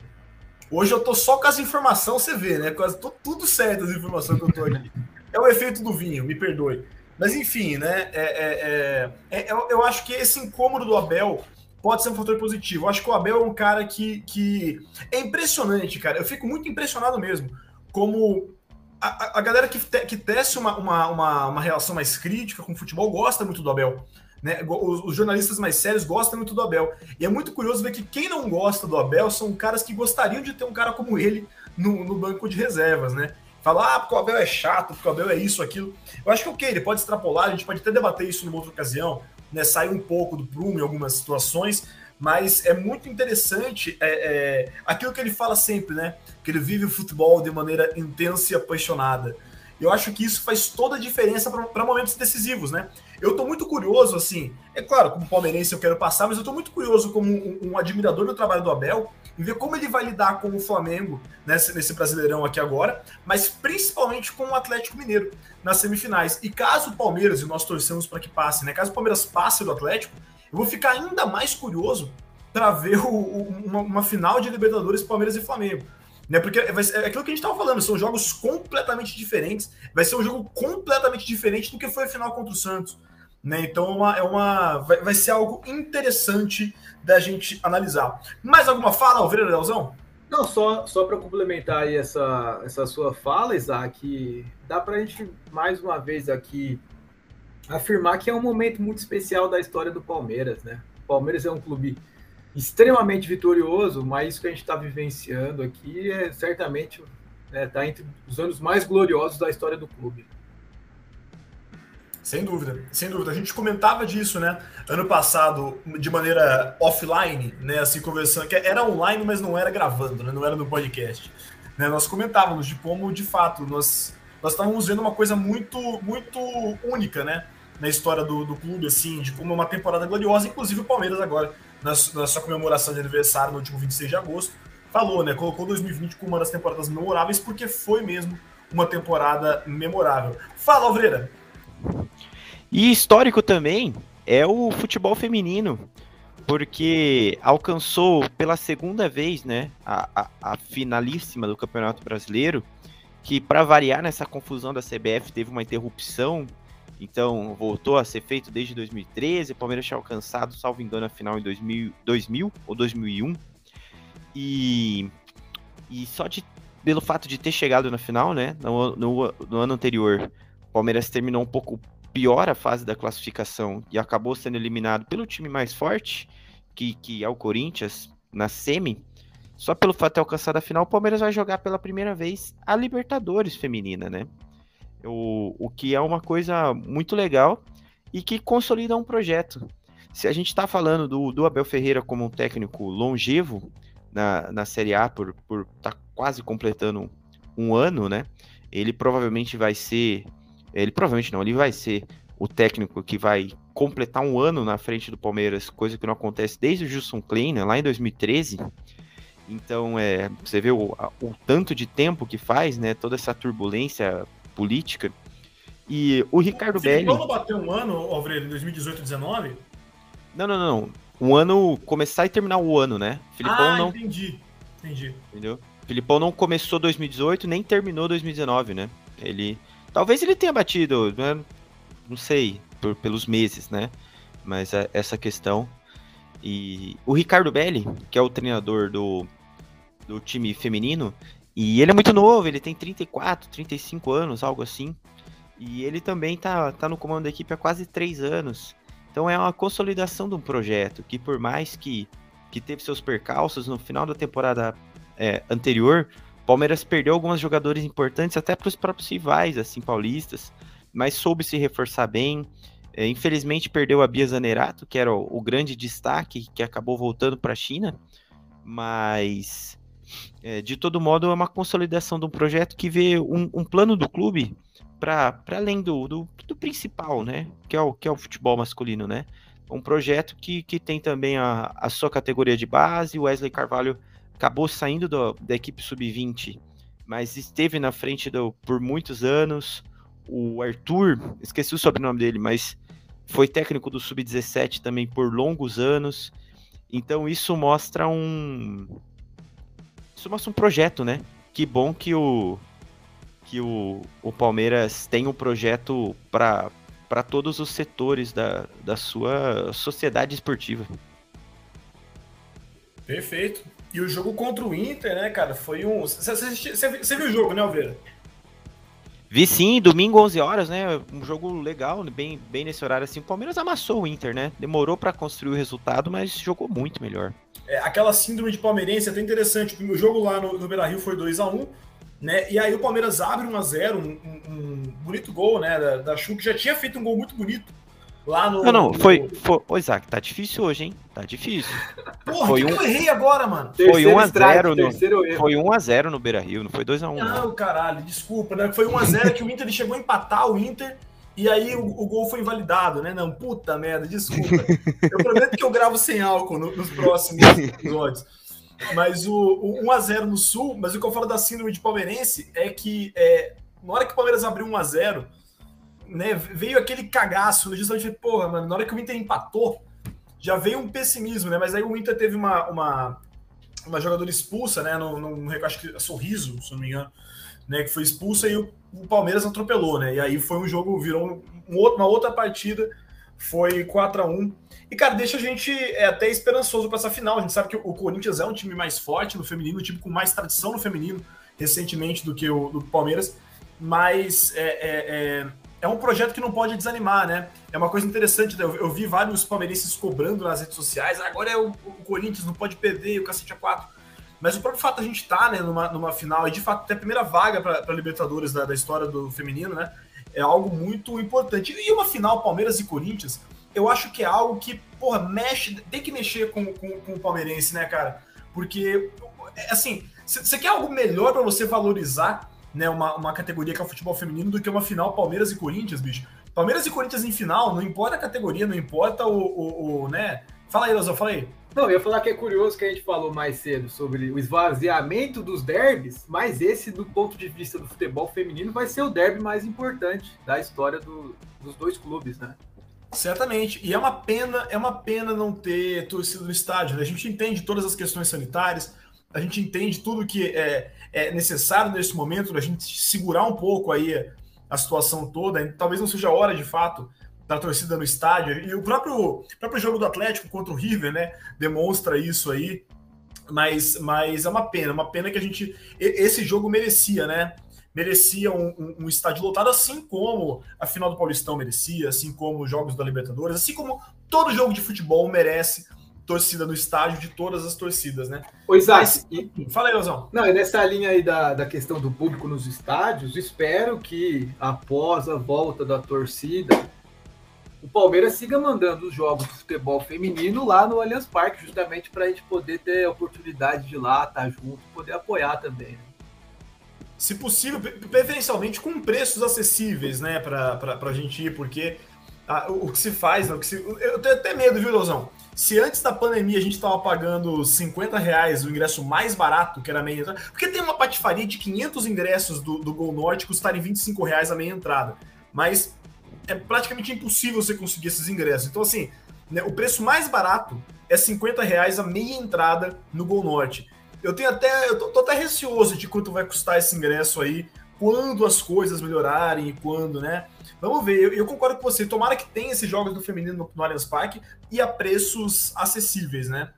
Speaker 1: Hoje eu tô só com as informações, você vê, né? Quase tô tudo certo as informações que eu tô aqui. É o efeito do vinho, me perdoe. Mas enfim, né? É, é, é, é eu, acho que esse incômodo do Abel pode ser um fator positivo. Eu acho que o Abel é um cara que, que é impressionante, cara. Eu fico muito impressionado mesmo. Como a, a galera que, te, que tece uma, uma, uma, uma relação mais crítica com o futebol gosta muito do Abel. Né? Os, os, jornalistas mais sérios gostam muito do Abel. E é muito curioso ver que quem não gosta do Abel são caras que gostariam de ter um cara como ele no, no banco de reservas, né? Falar, ah, porque o Abel é chato, porque o Abel é isso, aquilo. Eu acho que ok, ele pode extrapolar, a gente pode até debater isso numa outra ocasião, né? Sair um pouco do prumo em algumas situações, mas é muito interessante é, é, aquilo que ele fala sempre, né? Que ele vive o futebol de maneira intensa e apaixonada. Eu acho que isso faz toda a diferença para momentos decisivos, né? Eu estou muito curioso, assim, é claro, como palmeirense eu quero passar, mas eu estou muito curioso como um, um, admirador do trabalho do Abel em ver como ele vai lidar com o Flamengo nesse, nesse Brasileirão aqui agora, mas principalmente com o Atlético Mineiro nas semifinais. E caso o Palmeiras, e nós torcemos para que passe, né? Caso o Palmeiras passe do Atlético, eu vou ficar ainda mais curioso para ver o, uma, uma, final de Libertadores Palmeiras e Flamengo. Né? Porque vai ser, é aquilo que a gente estava falando, são jogos completamente diferentes. Vai ser um jogo completamente diferente do que foi a final contra o Santos. Né? Então é uma, é uma vai, vai ser algo interessante da gente analisar. Mais alguma fala, Alveira Leozão?
Speaker 2: Não, só, só para complementar aí essa, essa sua fala, Isaac, dá para a gente mais uma vez aqui afirmar que é um momento muito especial da história do Palmeiras, né? O Palmeiras é um clube extremamente vitorioso, mas isso que a gente está vivenciando aqui é certamente está né, tá entre os anos mais gloriosos da história do clube.
Speaker 1: Sem dúvida, sem dúvida. A gente comentava disso, né? Ano passado, de maneira offline, né? Assim, conversando, que era online, mas não era gravando, né? Não era no podcast. Né? Nós comentávamos de como, de fato, nós, nós estávamos vendo uma coisa muito, muito única, né? Na história do, do clube, assim, de como é uma temporada gloriosa, inclusive o Palmeiras agora na, na sua comemoração de aniversário no último 26 de agosto, falou, né? Colocou 2020 como uma das temporadas memoráveis, porque foi mesmo uma temporada memorável. Fala, Alvreira!
Speaker 3: E histórico também é o futebol feminino, porque alcançou pela segunda vez, né, a, a, a finalíssima do Campeonato Brasileiro, que para variar nessa confusão da CBF teve uma interrupção então, voltou a ser feito desde 2013. O Palmeiras tinha alcançado, salvo engano, a final em 2000, 2000 ou 2001. E, e só de, pelo fato de ter chegado na final, né? No, no, no ano anterior, o Palmeiras terminou um pouco pior a fase da classificação e acabou sendo eliminado pelo time mais forte, que, que é o Corinthians, na semi. Só pelo fato de ter alcançado a final, o Palmeiras vai jogar pela primeira vez a Libertadores feminina, né? O, o que é uma coisa muito legal e que consolida um projeto. Se a gente está falando do, do Abel Ferreira como um técnico longevo na, na Série A, por estar por tá quase completando um ano, né? Ele provavelmente vai ser. Ele provavelmente não, ele vai ser o técnico que vai completar um ano na frente do Palmeiras, coisa que não acontece desde o Gilson Kleiner, lá em 2013. Então, é, você vê o, o tanto de tempo que faz, né? Toda essa turbulência política. E o Ricardo o Belli.
Speaker 1: não bateu um ano, Alvredo, em 2018 19?
Speaker 3: Não, não, não. Um ano começar e terminar o ano, né?
Speaker 1: Filipão ah, não. Entendi. Entendi.
Speaker 3: Entendeu? Filipão não começou 2018 nem terminou 2019, né? Ele. Talvez ele tenha batido, né? não sei, por, pelos meses, né? Mas é essa questão. E o Ricardo Belli, que é o treinador do, do time feminino, e ele é muito novo, ele tem 34, 35 anos, algo assim. E ele também tá, tá no comando da equipe há quase 3 anos. Então é uma consolidação de um projeto que, por mais que, que teve seus percalços no final da temporada é, anterior, Palmeiras perdeu alguns jogadores importantes até para os próprios rivais, assim, paulistas, mas soube se reforçar bem. É, infelizmente perdeu a Bia Zanerato, que era o, o grande destaque, que acabou voltando para a China, mas é, de todo modo, é uma consolidação de um projeto que vê um, um plano do clube para além do, do, do, principal, né? Que é, o, que é o futebol masculino, né? Um projeto que, que tem também a, a sua categoria de base. O Wesley Carvalho acabou saindo do, da equipe sub-20, mas esteve na frente do, por muitos anos. O Arthur, esqueci o sobrenome dele, mas foi técnico do sub-17 também por longos anos. Então isso mostra um, isso mostra um projeto, né? Que bom que o que o, o Palmeiras tem um projeto para todos os setores da, da sua sociedade esportiva.
Speaker 1: Perfeito. E o jogo contra o Inter, né, cara, foi um. Você viu o jogo, né, Alveira?
Speaker 3: Vi sim, domingo 11 horas, né? Um jogo legal, bem, bem nesse horário assim. O Palmeiras amassou o Inter, né? Demorou para construir o resultado, mas jogou muito melhor
Speaker 1: é, aquela síndrome de palmeirense é até interessante. O jogo lá no, no Beira Rio foi 2 a 1 né? E aí o Palmeiras abre 1 a 0 um, um, um bonito gol, né? Da, da Chu, que já tinha feito um gol muito bonito
Speaker 3: Lá no. Não, não, foi. foi ô, Isaac, tá difícil hoje, hein? Tá difícil.
Speaker 1: Porra, foi que um... eu errei agora, mano?
Speaker 3: Foi 1x0 no. Foi 1x0 no Beira Rio, não foi 2x1.
Speaker 1: Não, caralho, desculpa, né? Foi 1x0 que o Inter chegou a empatar o Inter. E aí o, o, gol foi invalidado, né? Não, puta merda, desculpa. Eu prometo que eu gravo sem álcool no, nos próximos episódios. Mas o, o 1x0 no Sul, mas o que eu falo da síndrome de palmeirense é que é, na hora que o Palmeiras abriu 1x0, né, veio aquele cagaço, justamente, porra, mano, na hora que o Inter empatou, já veio um pessimismo, né? Mas aí o Inter teve uma, uma, uma jogadora expulsa, né? No, no, acho que é Sorriso, se não me engano, né? Que foi expulsa e o, o Palmeiras atropelou, né? E aí foi um jogo, virou um, uma outra partida, foi 4 a 1 E, cara, deixa a gente é, até esperançoso para essa final. A gente sabe que o Corinthians é um time mais forte no feminino, um time com mais tradição no feminino, recentemente, do que o do Palmeiras. Mas é, é, é é um projeto que não pode desanimar, né? É uma coisa interessante, né? eu, eu vi vários palmeirenses cobrando nas redes sociais, ah, agora é o, o, Corinthians, não pode perder, o cacete a quatro. Mas o próprio fato de a gente estar tá, né, numa, numa final, e de fato ter a primeira vaga para Libertadores da, da, história do feminino, né? É algo muito importante. E uma final Palmeiras e Corinthians, eu acho que é algo que, porra, mexe, tem que mexer com, com, com o palmeirense, né, cara? Porque, assim, você quer algo melhor para você valorizar né, uma, uma categoria que é o futebol feminino do que uma final Palmeiras e Corinthians, bicho. Palmeiras e Corinthians em final, não importa a categoria, não importa o, o, o né? Fala aí, Lozão, fala aí.
Speaker 2: Não, eu ia falar que é curioso que a gente falou mais cedo sobre o esvaziamento dos derbys, mas esse, do ponto de vista do futebol feminino, vai ser o derby mais importante da história do, dos dois clubes, né?
Speaker 1: Certamente. E é uma pena, é uma pena não ter torcida no estádio. Né? A gente entende todas as questões sanitárias, a gente entende tudo que é, é necessário nesse momento, a gente segurar um pouco aí a situação toda. Talvez não seja a hora, de fato, da torcida no estádio. E o próprio, próprio jogo do Atlético contra o River, né, demonstra isso aí. Mas, mas é uma pena, uma pena que a gente. Esse jogo merecia, né? Merecia um, um, um estádio lotado, assim como a final do Paulistão merecia, assim como os jogos da Libertadores, assim como todo jogo de futebol merece torcida no estádio de todas as torcidas, né?
Speaker 2: Pois Isaac, e... fala aí, Lozão. Não, é nessa linha aí da, da questão do público nos estádios, espero que após a volta da torcida, o Palmeiras siga mandando os jogos de futebol feminino lá no Allianz Parque, justamente para a gente poder ter a oportunidade de ir lá, estar tá junto, poder apoiar também. Né?
Speaker 1: Se possível, preferencialmente com preços acessíveis, né, para a gente ir, porque ah, o, que se faz, né, o que se, eu tenho até medo, viu, Lozão? Se antes da pandemia a gente estava pagando 50 reais o ingresso mais barato, que era a meia entrada, porque tem uma patifaria de 500 ingressos do, do Gol Norte custarem 25 reais a meia entrada. Mas é praticamente impossível você conseguir esses ingressos. Então, assim, né, o preço mais barato é 50 reais a meia entrada no Gol Norte. Eu tenho até, eu tô, tô até receoso de quanto vai custar esse ingresso aí, quando as coisas melhorarem e quando, né? Vamos ver, eu, eu, concordo com você. Tomara que tenha esses jogos do feminino no, no Allianz Parque e a preços acessíveis, né?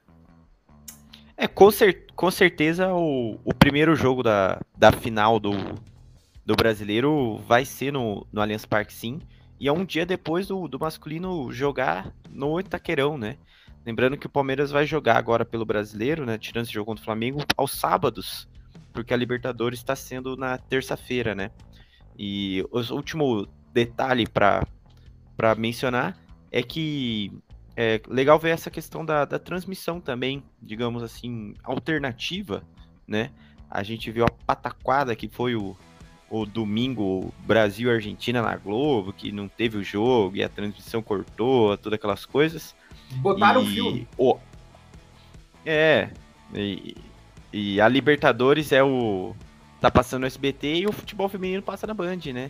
Speaker 3: É, com, cer com certeza o, o primeiro jogo da, da final do, do brasileiro vai ser no, no Allianz Parque, sim. E é um dia depois do, do masculino jogar no Itaquerão, né? Lembrando que o Palmeiras vai jogar agora pelo brasileiro, né? Tirando esse jogo contra o Flamengo, aos sábados, porque a Libertadores está sendo na terça-feira, né? E o último detalhe para mencionar é que é legal ver essa questão da, da transmissão também, digamos assim, alternativa, né? A gente viu a pataquada que foi o, o domingo Brasil-Argentina na Globo, que não teve o jogo e a transmissão cortou, todas aquelas coisas.
Speaker 2: Botaram o filme. O,
Speaker 3: é, e, e a Libertadores é o. tá passando no SBT e o futebol feminino passa na Band, né?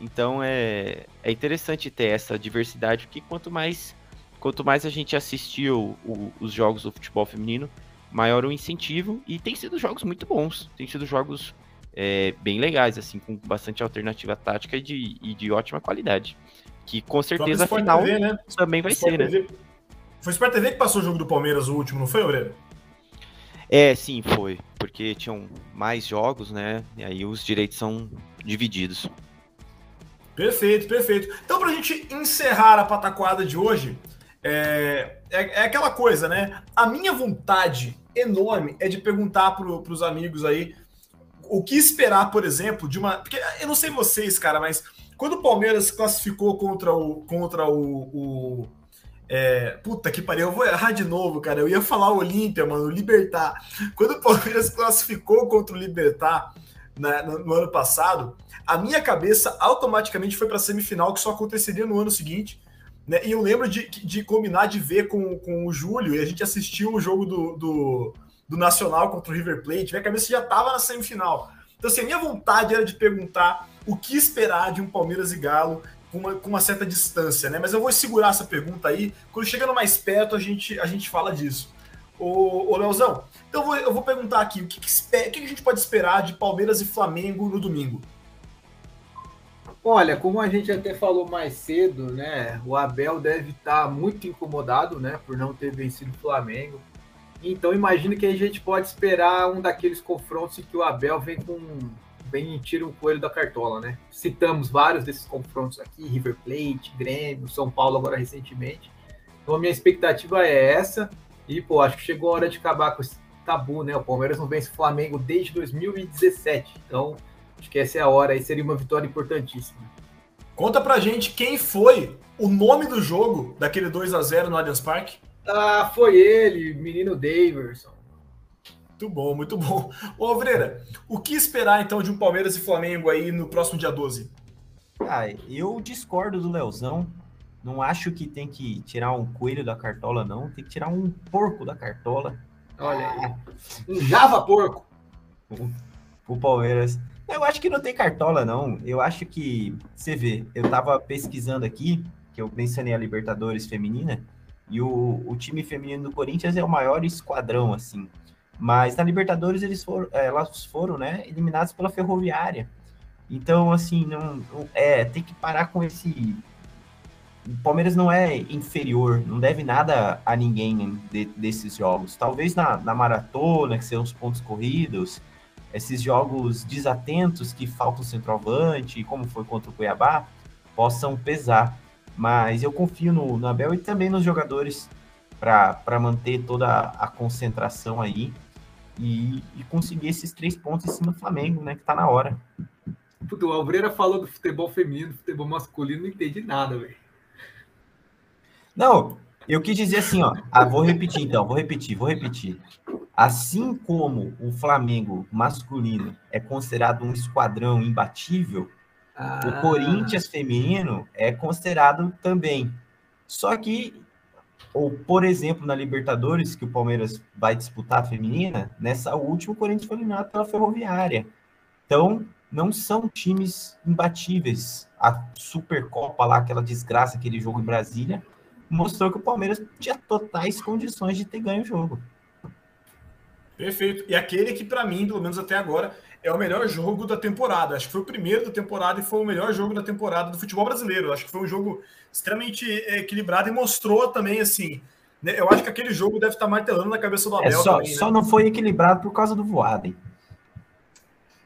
Speaker 3: Então é, é interessante ter essa diversidade, porque quanto mais, quanto mais a gente assistir o, o, os jogos do futebol feminino, maior o incentivo. E tem sido jogos muito bons, tem sido jogos é, bem legais, assim, com bastante alternativa tática e de, e de ótima qualidade. Que com certeza a final TV, né? também vai Sport ser, TV. né?
Speaker 1: Foi o Sport TV que passou o jogo do Palmeiras, o último, não foi, Aurélio?
Speaker 3: É, sim, foi. Porque tinham mais jogos, né? E aí os direitos são divididos.
Speaker 1: Perfeito, perfeito. Então, para a gente encerrar a pataquada de hoje, é, é, é, aquela coisa, né? A minha vontade enorme é de perguntar para os amigos aí o que esperar, por exemplo, de uma. Porque eu não sei vocês, cara, mas Quando o Palmeiras classificou contra o. Contra o, o é, puta que pariu, eu vou errar de novo, cara. Eu ia falar Olímpia, mano, Libertar. Quando o Palmeiras classificou contra o Libertar né, no, no, ano passado, a minha cabeça automaticamente foi para semifinal, que só aconteceria no ano seguinte. Né? E eu lembro de, de combinar de ver com, com o Júlio e a gente assistiu o jogo do, do, do Nacional contra o River Plate. Minha cabeça já estava na semifinal. Então, assim, a minha vontade era de perguntar o que esperar de um Palmeiras e Galo com uma, com uma certa distância, né? Mas eu vou segurar essa pergunta aí. Quando chegando mais perto, a gente, a gente fala disso. Ô, ô Leozão, então eu vou, eu vou perguntar aqui: o que, que, o que a gente pode esperar de Palmeiras e Flamengo no domingo?
Speaker 2: Olha, como a gente até falou mais cedo, né? O Abel deve estar muito incomodado, né? Por não ter vencido o Flamengo. Então imagino que a gente pode esperar um daqueles confrontos em que o Abel vem com bem tira um coelho da cartola, né? Citamos vários desses confrontos aqui, River Plate, Grêmio, São Paulo agora recentemente. Então a minha expectativa é essa. E, pô, acho que chegou a hora de acabar com esse tabu, né? O Palmeiras não vence o Flamengo desde 2017. Então, acho que essa é a hora aí, seria uma vitória importantíssima.
Speaker 1: Conta pra gente quem foi o nome do jogo daquele 2 a 0 no Allianz Parque.
Speaker 2: Ah, foi ele, menino Daverson.
Speaker 1: Muito bom, muito bom. Ô, Alvreira, o que esperar então de um Palmeiras e Flamengo aí no próximo dia 12?
Speaker 3: Ah, eu discordo do Leozão. Não acho que tem que tirar um coelho da cartola, não. Tem que tirar um porco da cartola.
Speaker 2: Olha aí. Um Java porco.
Speaker 3: O, o Palmeiras. Eu acho que não tem cartola, não. Eu acho que. Você vê, eu tava pesquisando aqui, que eu mencionei a Libertadores feminina, e o, o time feminino do Corinthians é o maior esquadrão, assim. Mas na Libertadores eles foram, é, elas foram, né, eliminadas pela Ferroviária. Então, assim, não, é, tem que parar com esse. O Palmeiras não é inferior, não deve nada a ninguém de, desses jogos. Talvez na, na maratona, que são os pontos corridos, esses jogos desatentos que faltam centroavante, como foi contra o Cuiabá, possam pesar. Mas eu confio no, no Abel e também nos jogadores para manter toda a concentração aí e, e, conseguir esses três pontos em cima do Flamengo, né? Que tá na hora.
Speaker 2: Puta, o Alvreira falou do futebol feminino, futebol masculino, não entendi nada, velho.
Speaker 3: Não, eu quis dizer assim, ó. Ah, vou repetir então, vou repetir, vou repetir. Assim como o Flamengo masculino é considerado um esquadrão imbatível, ah. o Corinthians feminino é considerado também. Só que ou, por exemplo, na Libertadores, que o Palmeiras vai disputar a feminina, nessa última o Corinthians foi eliminado pela Ferroviária. Então, não são times imbatíveis. A Supercopa lá, aquela desgraça, aquele jogo em Brasília, mostrou que o Palmeiras tinha totais condições de ter ganho o jogo.
Speaker 1: Perfeito. E aquele que, para mim, pelo menos até agora, é o melhor jogo da temporada. Acho que foi o primeiro da temporada e foi o melhor jogo da temporada do futebol brasileiro. Acho que foi um jogo extremamente é, equilibrado e mostrou também, assim. Né, eu acho que aquele jogo deve estar martelando na cabeça do é, Abel.
Speaker 3: É, só,
Speaker 1: também,
Speaker 3: só né? não foi equilibrado por causa do Voaden.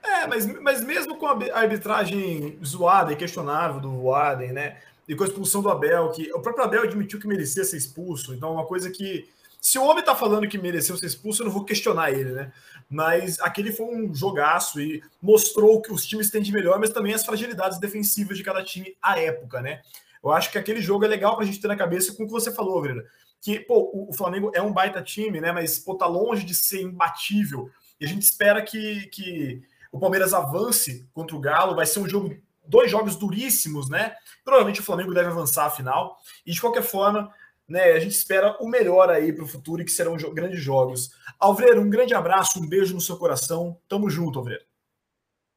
Speaker 1: É, mas, mas mesmo com a arbitragem zoada e questionável do Voaden, né? E com a expulsão do Abel, que o próprio Abel admitiu que merecia ser expulso. Então, é uma coisa que. Se o homem tá falando que mereceu ser expulso, eu não vou questionar ele, né? mas aquele foi um jogaço e mostrou que os times têm de melhor, mas também as fragilidades defensivas de cada time à época, né? Eu acho que aquele jogo é legal para a gente ter na cabeça com o que você falou, Verena. Que, pô, o Flamengo é um baita time, né? Mas, pô, tá longe de ser imbatível. E a gente espera que, que o Palmeiras avance contra o Galo. Vai ser um jogo, dois jogos duríssimos, né? Provavelmente o Flamengo deve avançar a final. E de qualquer forma, né? A gente espera o melhor aí para o futuro e que serão grandes jogos. Alvreiro, um grande abraço, um beijo no seu coração. Tamo junto, Alvreiro.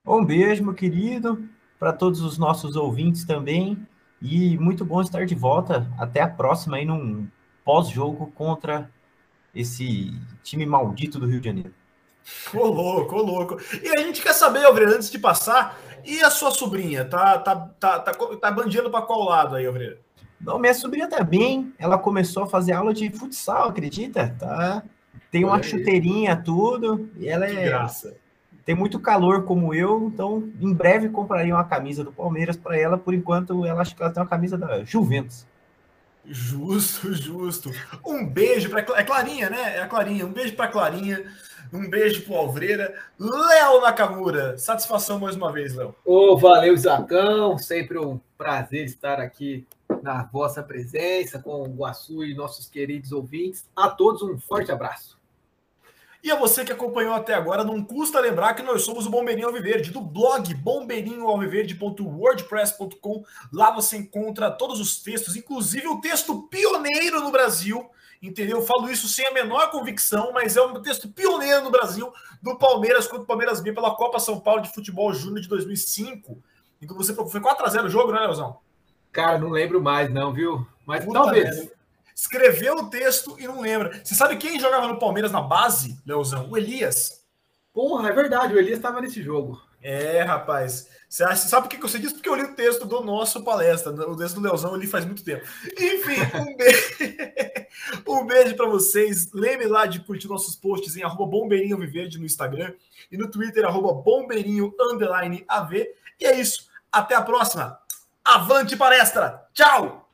Speaker 3: Um beijo, meu querido, para todos os nossos ouvintes também. E muito bom estar de volta. Até a próxima aí num pós-jogo contra esse time maldito do Rio de Janeiro.
Speaker 1: Ô louco, ô louco. E a gente quer saber, Alvreiro, antes de passar, e a sua sobrinha? Tá, tá, tá, tá, tá bandiando para qual lado aí, Alvreiro?
Speaker 3: Não, minha sobrinha também, ela começou a fazer aula de futsal, acredita? Tá? Tem uma chuteirinha, tudo, e ela
Speaker 1: que é. Graça.
Speaker 3: Tem muito calor como eu, então em breve compraria uma camisa do Palmeiras para ela. Por enquanto, ela acha que ela tem uma camisa da Juventus.
Speaker 1: Justo, justo. Um beijo para é Clarinha, né? É a Clarinha. Um beijo para Clarinha. Um beijo pro Alvreira. Léo Nakamura, satisfação mais uma vez, Léo.
Speaker 2: Ô, oh, valeu, Zacão. Sempre um prazer estar aqui na vossa presença com o Guaçu e nossos queridos ouvintes. A todos um forte abraço.
Speaker 1: E a você que acompanhou até agora, não custa lembrar que nós somos o Bombeirinho Alviverde, do blog bombeirinhoalviverde.wordpress.com. Lá você encontra todos os textos, inclusive o texto pioneiro no Brasil, entendeu? Eu falo isso sem a menor convicção, mas é um texto pioneiro no Brasil do Palmeiras contra o Palmeiras B pela Copa São Paulo de Futebol Júnior de 2005. Então você foi 4x0 o jogo, né, Leozão?
Speaker 2: Cara, não lembro mais, não, viu? Mas Puta talvez. Merda
Speaker 1: escreveu o texto e não lembra. Você sabe quem jogava no Palmeiras na base, Leozão? O Elias.
Speaker 2: Porra, é verdade, o Elias estava nesse jogo.
Speaker 1: É, rapaz. Você, acha, sabe por que você disse? Porque eu li o texto do nosso palestra, o texto do Leozão, eu li faz muito tempo. Enfim, um beijo, um beijo para vocês. Lembre lá de curtir nossos posts em arroba bombeirinho viverde no Instagram e no Twitter, arroba bombeirinho underline AV. E é isso. Até a próxima. Avante palestra. Tchau!